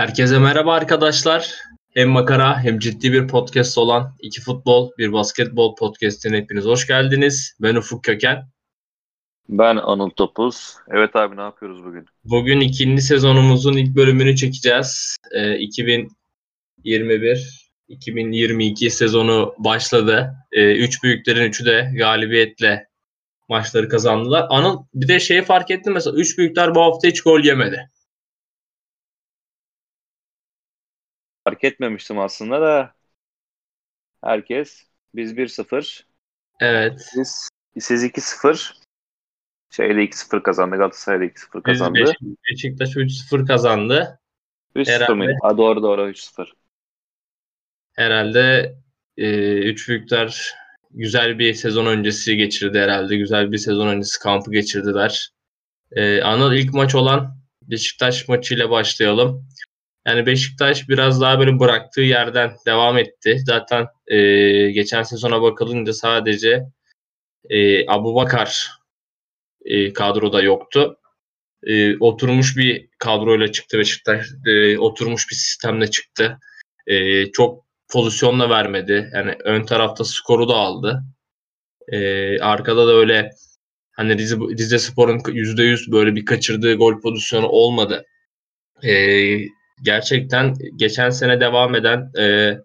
Herkese merhaba arkadaşlar. Hem makara hem ciddi bir podcast olan iki futbol, bir basketbol podcastine hepiniz hoş geldiniz. Ben Ufuk Köken. Ben Anıl Topuz. Evet abi ne yapıyoruz bugün? Bugün ikinci sezonumuzun ilk bölümünü çekeceğiz. Ee, 2021-2022 sezonu başladı. Ee, üç büyüklerin üçü de galibiyetle maçları kazandılar. Anıl bir de şeyi fark ettim mesela üç büyükler bu hafta hiç gol yemedi. Fark etmemiştim aslında da herkes biz 1-0. Evet. Siz, siz 2-0. Şeyde 2-0 kazandı. Galatasaray'da 2-0 kazandı. Beş- Beşiktaş 3-0 kazandı. 3-0 herhalde. mıydı? Ha, doğru doğru 3-0. Herhalde e, üç büyükler güzel bir sezon öncesi geçirdi herhalde. Güzel bir sezon öncesi kampı geçirdiler. E, Anıl ilk maç olan Beşiktaş maçıyla başlayalım. Yani Beşiktaş biraz daha böyle bıraktığı yerden devam etti. Zaten e, geçen sezona bakılınca sadece e, Abu Bakar e, kadroda yoktu. E, oturmuş bir kadroyla çıktı Beşiktaş. E, oturmuş bir sistemle çıktı. E, çok pozisyonla vermedi. Yani ön tarafta skoru da aldı. E, arkada da öyle hani Rize, Rize Spor'un %100 böyle bir kaçırdığı gol pozisyonu olmadı. E, gerçekten geçen sene devam eden e,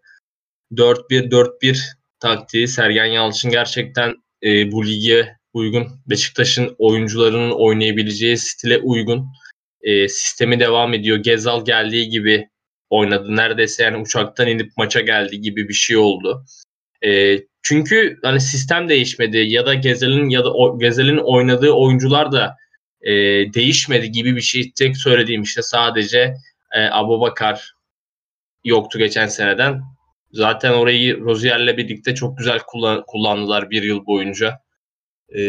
4-1-4-1 taktiği Sergen Yalçın gerçekten e, bu lige uygun. Beşiktaş'ın oyuncularının oynayabileceği stile uygun. E, sistemi devam ediyor. Gezal geldiği gibi oynadı. Neredeyse yani uçaktan inip maça geldi gibi bir şey oldu. E, çünkü hani sistem değişmedi ya da Gezel'in ya da o, Gezel'in oynadığı oyuncular da e, değişmedi gibi bir şey. Tek söylediğim işte sadece e, Abubakar yoktu geçen seneden. Zaten orayı Rozier'le birlikte çok güzel kullan- kullandılar bir yıl boyunca. E,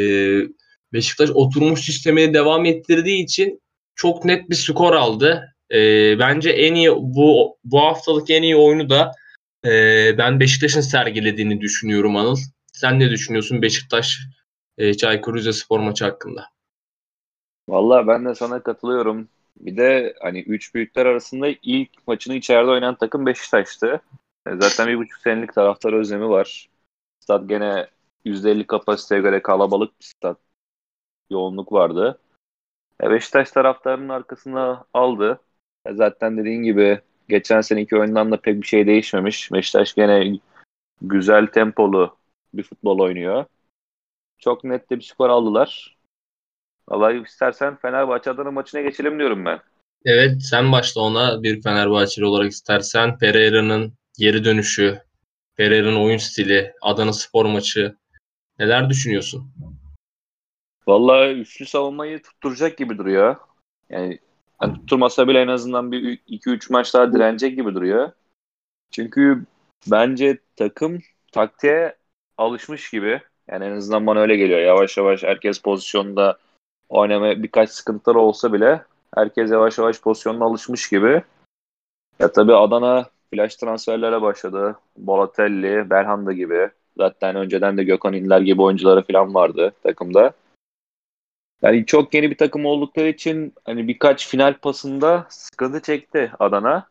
Beşiktaş oturmuş sistemini devam ettirdiği için çok net bir skor aldı. E, bence en iyi bu bu haftalık en iyi oyunu da e, ben Beşiktaş'ın sergilediğini düşünüyorum Anıl. Sen ne düşünüyorsun Beşiktaş e, Çaykur Rizespor maçı hakkında? Valla ben de sana katılıyorum. Bir de hani 3 büyükler arasında ilk maçını içeride oynayan takım Beşiktaş'tı. E, Zaten bir buçuk senelik taraftar özlemi var. Stad gene %50 kapasiteye göre kalabalık bir stad. Yoğunluk vardı. E, Beşiktaş taraftarının arkasına aldı. E, Zaten dediğin gibi geçen seneki oyundan da pek bir şey değişmemiş. Beşiktaş gene güzel tempolu bir futbol oynuyor. Çok net de bir skor aldılar. Vallahi istersen Fenerbahçe Adana maçına geçelim diyorum ben. Evet sen başla ona bir Fenerbahçeli olarak istersen Pereira'nın geri dönüşü, Pereira'nın oyun stili, Adana Spor maçı neler düşünüyorsun? Vallahi üçlü savunmayı tutturacak gibi duruyor. Yani hani tutturmasa bile en azından bir 2-3 maç daha direnecek gibi duruyor. Çünkü bence takım taktiğe alışmış gibi. Yani en azından bana öyle geliyor. Yavaş yavaş herkes pozisyonda oynamaya birkaç sıkıntılar olsa bile herkes yavaş yavaş pozisyonuna alışmış gibi. Ya tabii Adana flash transferlere başladı. Bolatelli, Belhanda gibi. Zaten önceden de Gökhan İnler gibi oyuncuları falan vardı takımda. Yani çok yeni bir takım oldukları için hani birkaç final pasında sıkıntı çekti Adana.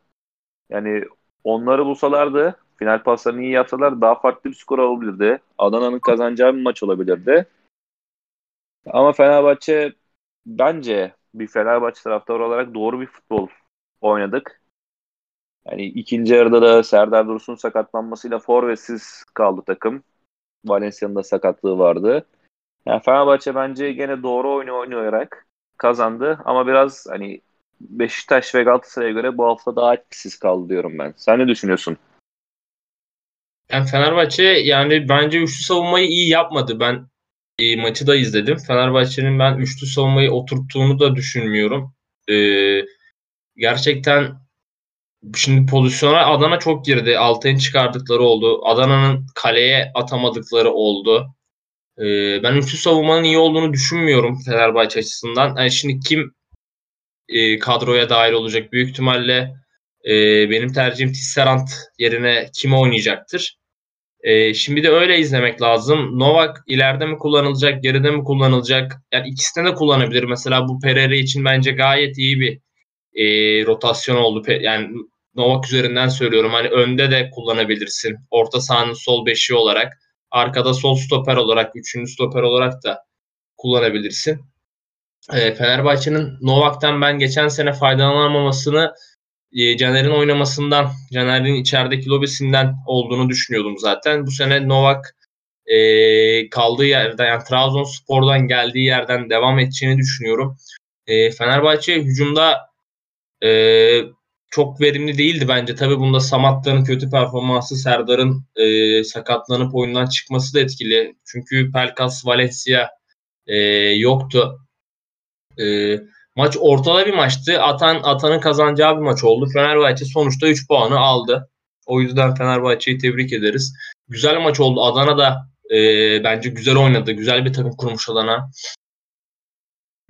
Yani onları bulsalardı, final paslarını iyi yapsalar daha farklı bir skor alabilirdi. Adana'nın kazanacağı bir maç olabilirdi. Ama Fenerbahçe bence bir Fenerbahçe taraftarı olarak doğru bir futbol oynadık. Yani ikinci yarıda da Serdar Dursun sakatlanmasıyla forvetsiz kaldı takım. Valencia'nın da sakatlığı vardı. Yani Fenerbahçe bence gene doğru oyunu oynayarak kazandı ama biraz hani Beşiktaş ve Galatasaray'a göre bu hafta daha etkisiz kaldı diyorum ben. Sen ne düşünüyorsun? Yani Fenerbahçe yani bence üçlü savunmayı iyi yapmadı. Ben e, maçı da izledim. Fenerbahçe'nin ben üçlü savunmayı oturttuğunu da düşünmüyorum. E, gerçekten şimdi pozisyona Adana çok girdi. Altay'ın çıkardıkları oldu. Adana'nın kaleye atamadıkları oldu. E, ben üçlü savunmanın iyi olduğunu düşünmüyorum Fenerbahçe açısından. Yani şimdi kim e, kadroya dahil olacak? Büyük ihtimalle e, benim tercihim Tisserant yerine kim oynayacaktır? E, şimdi de öyle izlemek lazım. Novak ileride mi kullanılacak, geride mi kullanılacak? Yani ikisini de kullanabilir. Mesela bu Pereira için bence gayet iyi bir e, rotasyon oldu. Yani Novak üzerinden söylüyorum. Hani önde de kullanabilirsin. Orta sahanın sol beşi olarak. Arkada sol stoper olarak, üçüncü stoper olarak da kullanabilirsin. E, Fenerbahçe'nin Novak'tan ben geçen sene faydalanamamasını e, Caner'in oynamasından, Caner'in içerideki lobisinden olduğunu düşünüyordum zaten. Bu sene Novak e, kaldığı yerden yani Trabzonspor'dan geldiği yerden devam edeceğini düşünüyorum. E, Fenerbahçe hücumda e, çok verimli değildi bence. Tabii bunda Samatta'nın kötü performansı, Serdar'ın e, sakatlanıp oyundan çıkması da etkili. Çünkü Pelkas, Valencia e, yoktu. E, maç ortada bir maçtı. Atan Atan'ın kazanacağı bir maç oldu. Fenerbahçe sonuçta 3 puanı aldı. O yüzden Fenerbahçe'yi tebrik ederiz. Güzel maç oldu. Adana da e, bence güzel oynadı. Güzel bir takım kurmuş Adana.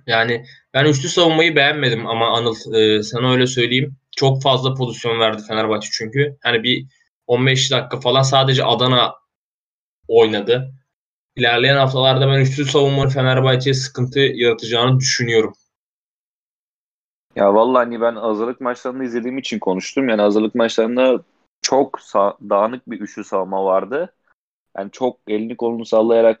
Yani ben üçlü savunmayı beğenmedim ama Anıl e, sana öyle söyleyeyim. Çok fazla pozisyon verdi Fenerbahçe çünkü. Hani bir 15 dakika falan sadece Adana oynadı. İlerleyen haftalarda ben üçlü savunmanın Fenerbahçe'ye sıkıntı yaratacağını düşünüyorum. Ya vallahi hani ben hazırlık maçlarını izlediğim için konuştum. Yani hazırlık maçlarında çok dağınık bir üçlü savunma vardı. Yani çok elini kolunu sallayarak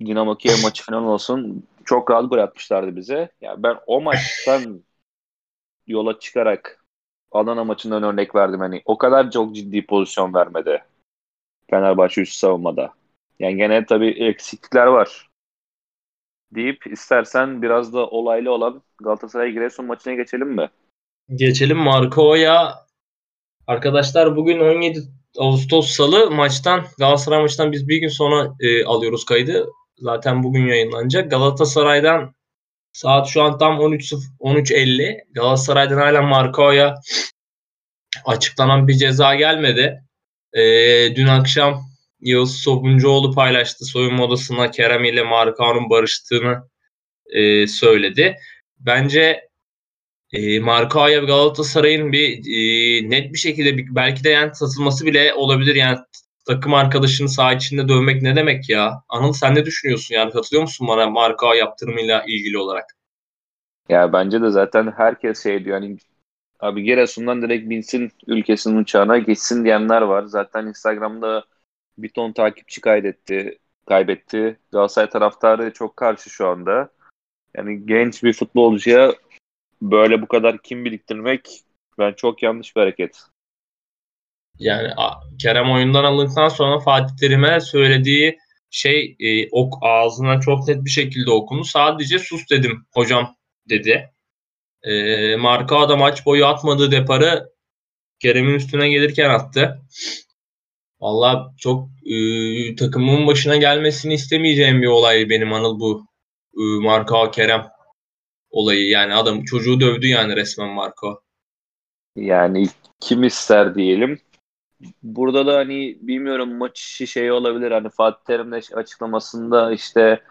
Dinamo Kiev maçı falan olsun çok rahat gol atmışlardı bize. Ya yani ben o maçtan yola çıkarak Adana maçından örnek verdim. Hani o kadar çok ciddi pozisyon vermedi Fenerbahçe üst savunmada. Yani gene tabii eksiklikler var. Deyip istersen biraz da olaylı olan Galatasaray Giresun maçına geçelim mi? Geçelim Marco'ya. Arkadaşlar bugün 17 Ağustos Salı maçtan Galatasaray maçtan biz bir gün sonra e, alıyoruz kaydı. Zaten bugün yayınlanacak. Galatasaray'dan saat şu an tam 13 13.50. Galatasaray'dan hala Marco'ya açıklanan bir ceza gelmedi. E, dün akşam Yağız Sobuncuoğlu paylaştı. Soyunma odasına Kerem ile Markao'nun barıştığını e, söyledi. Bence e, Markao'ya Galatasaray'ın bir e, net bir şekilde belki de yani satılması bile olabilir. Yani takım arkadaşını saha içinde dövmek ne demek ya? Anıl sen ne düşünüyorsun yani katılıyor musun bana Markao yaptırımıyla ilgili olarak? Ya bence de zaten herkes şey diyor hani abi Giresun'dan direkt binsin ülkesinin uçağına geçsin diyenler var. Zaten Instagram'da bir ton takipçi kaydetti, kaybetti. Galatasaray taraftarı çok karşı şu anda. Yani genç bir futbolcuya böyle bu kadar kim biriktirmek ben çok yanlış bir hareket. Yani Kerem oyundan alındıktan sonra Fatih Terim'e söylediği şey e, ok ağzından çok net bir şekilde okundu. Sadece sus dedim hocam dedi. E, Marka da maç boyu atmadığı deparı Kerem'in üstüne gelirken attı. Valla çok e, takımın başına gelmesini istemeyeceğim bir olay benim Anıl bu e, Marka Kerem olayı. Yani adam çocuğu dövdü yani resmen Marka. Yani kim ister diyelim. Burada da hani bilmiyorum maç işi şey olabilir. Hani Fatih Terim'le açıklamasında işte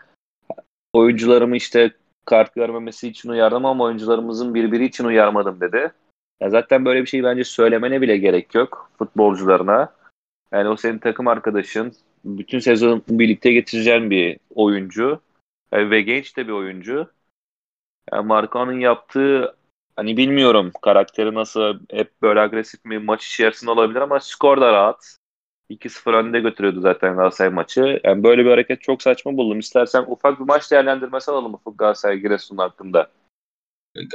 oyuncularımı işte kart görmemesi için uyardım ama oyuncularımızın birbiri için uyarmadım dedi. Ya zaten böyle bir şey bence söylemene bile gerek yok futbolcularına. Yani o senin takım arkadaşın. Bütün sezon birlikte getireceğin bir oyuncu. Yani ve genç de bir oyuncu. Yani Marco'nun yaptığı hani bilmiyorum karakteri nasıl hep böyle agresif mi maç içerisinde olabilir ama skor da rahat. 2-0 önde götürüyordu zaten Galatasaray maçı. Yani böyle bir hareket çok saçma buldum. İstersen ufak bir maç değerlendirmesi alalım Ufuk Galatasaray Giresun hakkında.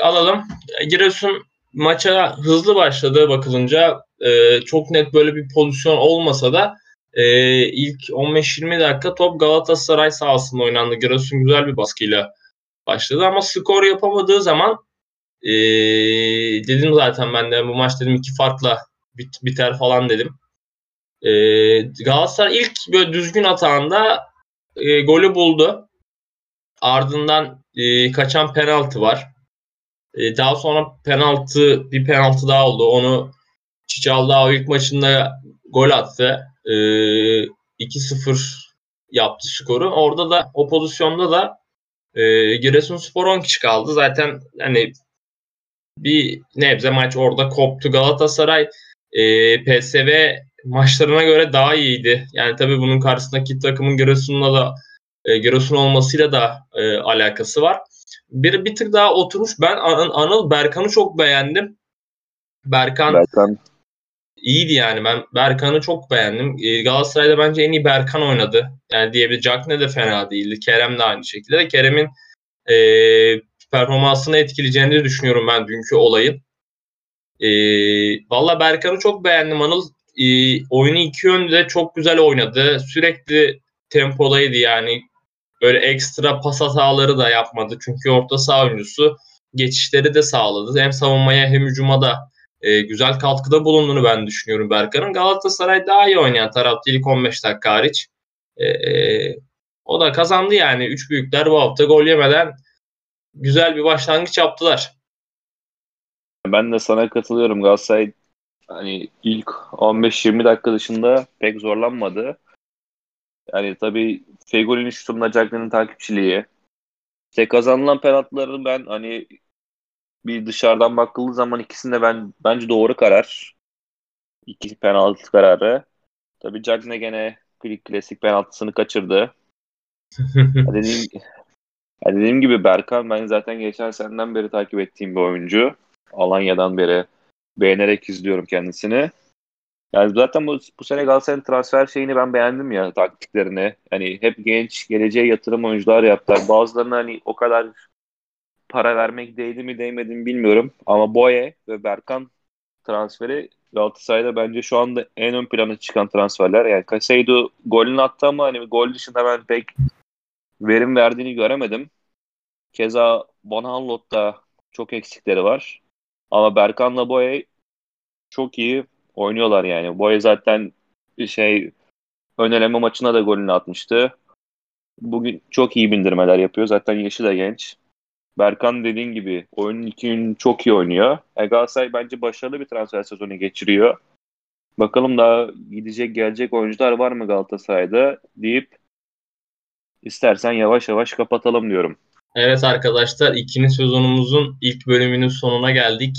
Alalım. Giresun maça hızlı başladı bakılınca. E, çok net böyle bir pozisyon olmasa da e, ilk 15-20 dakika top Galatasaray sahasında oynandı. Giresun güzel bir baskıyla başladı ama skor yapamadığı zaman e, dedim zaten ben de bu maç dedim iki farkla bit, biter falan dedim. E, Galatasaray ilk böyle düzgün atağında e, golü buldu. Ardından e, kaçan penaltı var. E, daha sonra penaltı bir penaltı daha oldu. Onu Çiçaldao ilk maçında gol attı. E, 2-0 yaptı skoru. Orada da o pozisyonda da e, Giresunspor 10 kişi kaldı. Zaten hani bir nebze maç orada koptu. Galatasaray e, PSV maçlarına göre daha iyiydi. Yani tabii bunun karşısındaki takımın Giresun'la da e, Giresun olmasıyla da e, alakası var. Bir bir tık daha oturmuş. Ben An- Anıl Berkan'ı çok beğendim. Berkan Berkan iyiydi yani. Ben Berkan'ı çok beğendim. Ee, Galatasaray'da bence en iyi Berkan oynadı. Yani diyebilir. Cagne de fena değildi. Kerem de aynı şekilde. De Kerem'in e, performansını etkileyeceğini düşünüyorum ben dünkü olayın. E, Valla Berkan'ı çok beğendim Anıl. E, oyunu iki yönde çok güzel oynadı. Sürekli tempodaydı yani. Böyle ekstra pas hataları da yapmadı. Çünkü orta saha oyuncusu geçişleri de sağladı. Hem savunmaya hem hücuma da e, güzel katkıda bulunduğunu ben düşünüyorum Berkan'ın. Galatasaray daha iyi oynayan taraftı ilk 15 dakika hariç. E, e, o da kazandı yani. Üç büyükler bu hafta gol yemeden güzel bir başlangıç yaptılar. ben de sana katılıyorum. Galatasaray hani ilk 15-20 dakika dışında pek zorlanmadı. Yani tabii Fegoli'nin şutunla Cagney'in takipçiliği. İşte kazanılan penaltıları ben hani bir dışarıdan bakıldığı zaman ikisinde ben bence doğru karar. İki penaltı kararı. Tabii Cagney gene klasik penaltısını kaçırdı. Dediğim, ya dediğim gibi Berkan ben zaten geçen seneden beri takip ettiğim bir oyuncu. Alanya'dan beri beğenerek izliyorum kendisini. Yani zaten bu, bu sene Galatasaray'ın transfer şeyini ben beğendim ya taktiklerini. Hani hep genç, geleceğe yatırım oyuncular yaptılar. Bazılarına hani o kadar para vermek değdi mi değmedi mi bilmiyorum. Ama Boye ve Berkan transferi Galatasaray'da bence şu anda en ön plana çıkan transferler. Yani Caseydo golünü attı ama hani gol dışında ben pek verim verdiğini göremedim. Keza Bonanlot'ta çok eksikleri var. Ama Berkan'la Boye çok iyi oynuyorlar yani. Boye zaten şey ön eleme maçına da golünü atmıştı. Bugün çok iyi bindirmeler yapıyor. Zaten yaşı da genç. Berkan dediğin gibi oyunun iki günü çok iyi oynuyor. E Galatasaray bence başarılı bir transfer sezonu geçiriyor. Bakalım daha gidecek gelecek oyuncular var mı Galatasaray'da deyip istersen yavaş yavaş kapatalım diyorum. Evet arkadaşlar ikinci sezonumuzun ilk bölümünün sonuna geldik.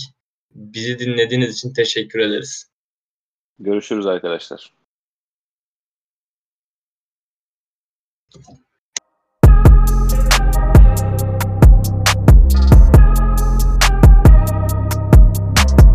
Bizi dinlediğiniz için teşekkür ederiz. Görüşürüz arkadaşlar.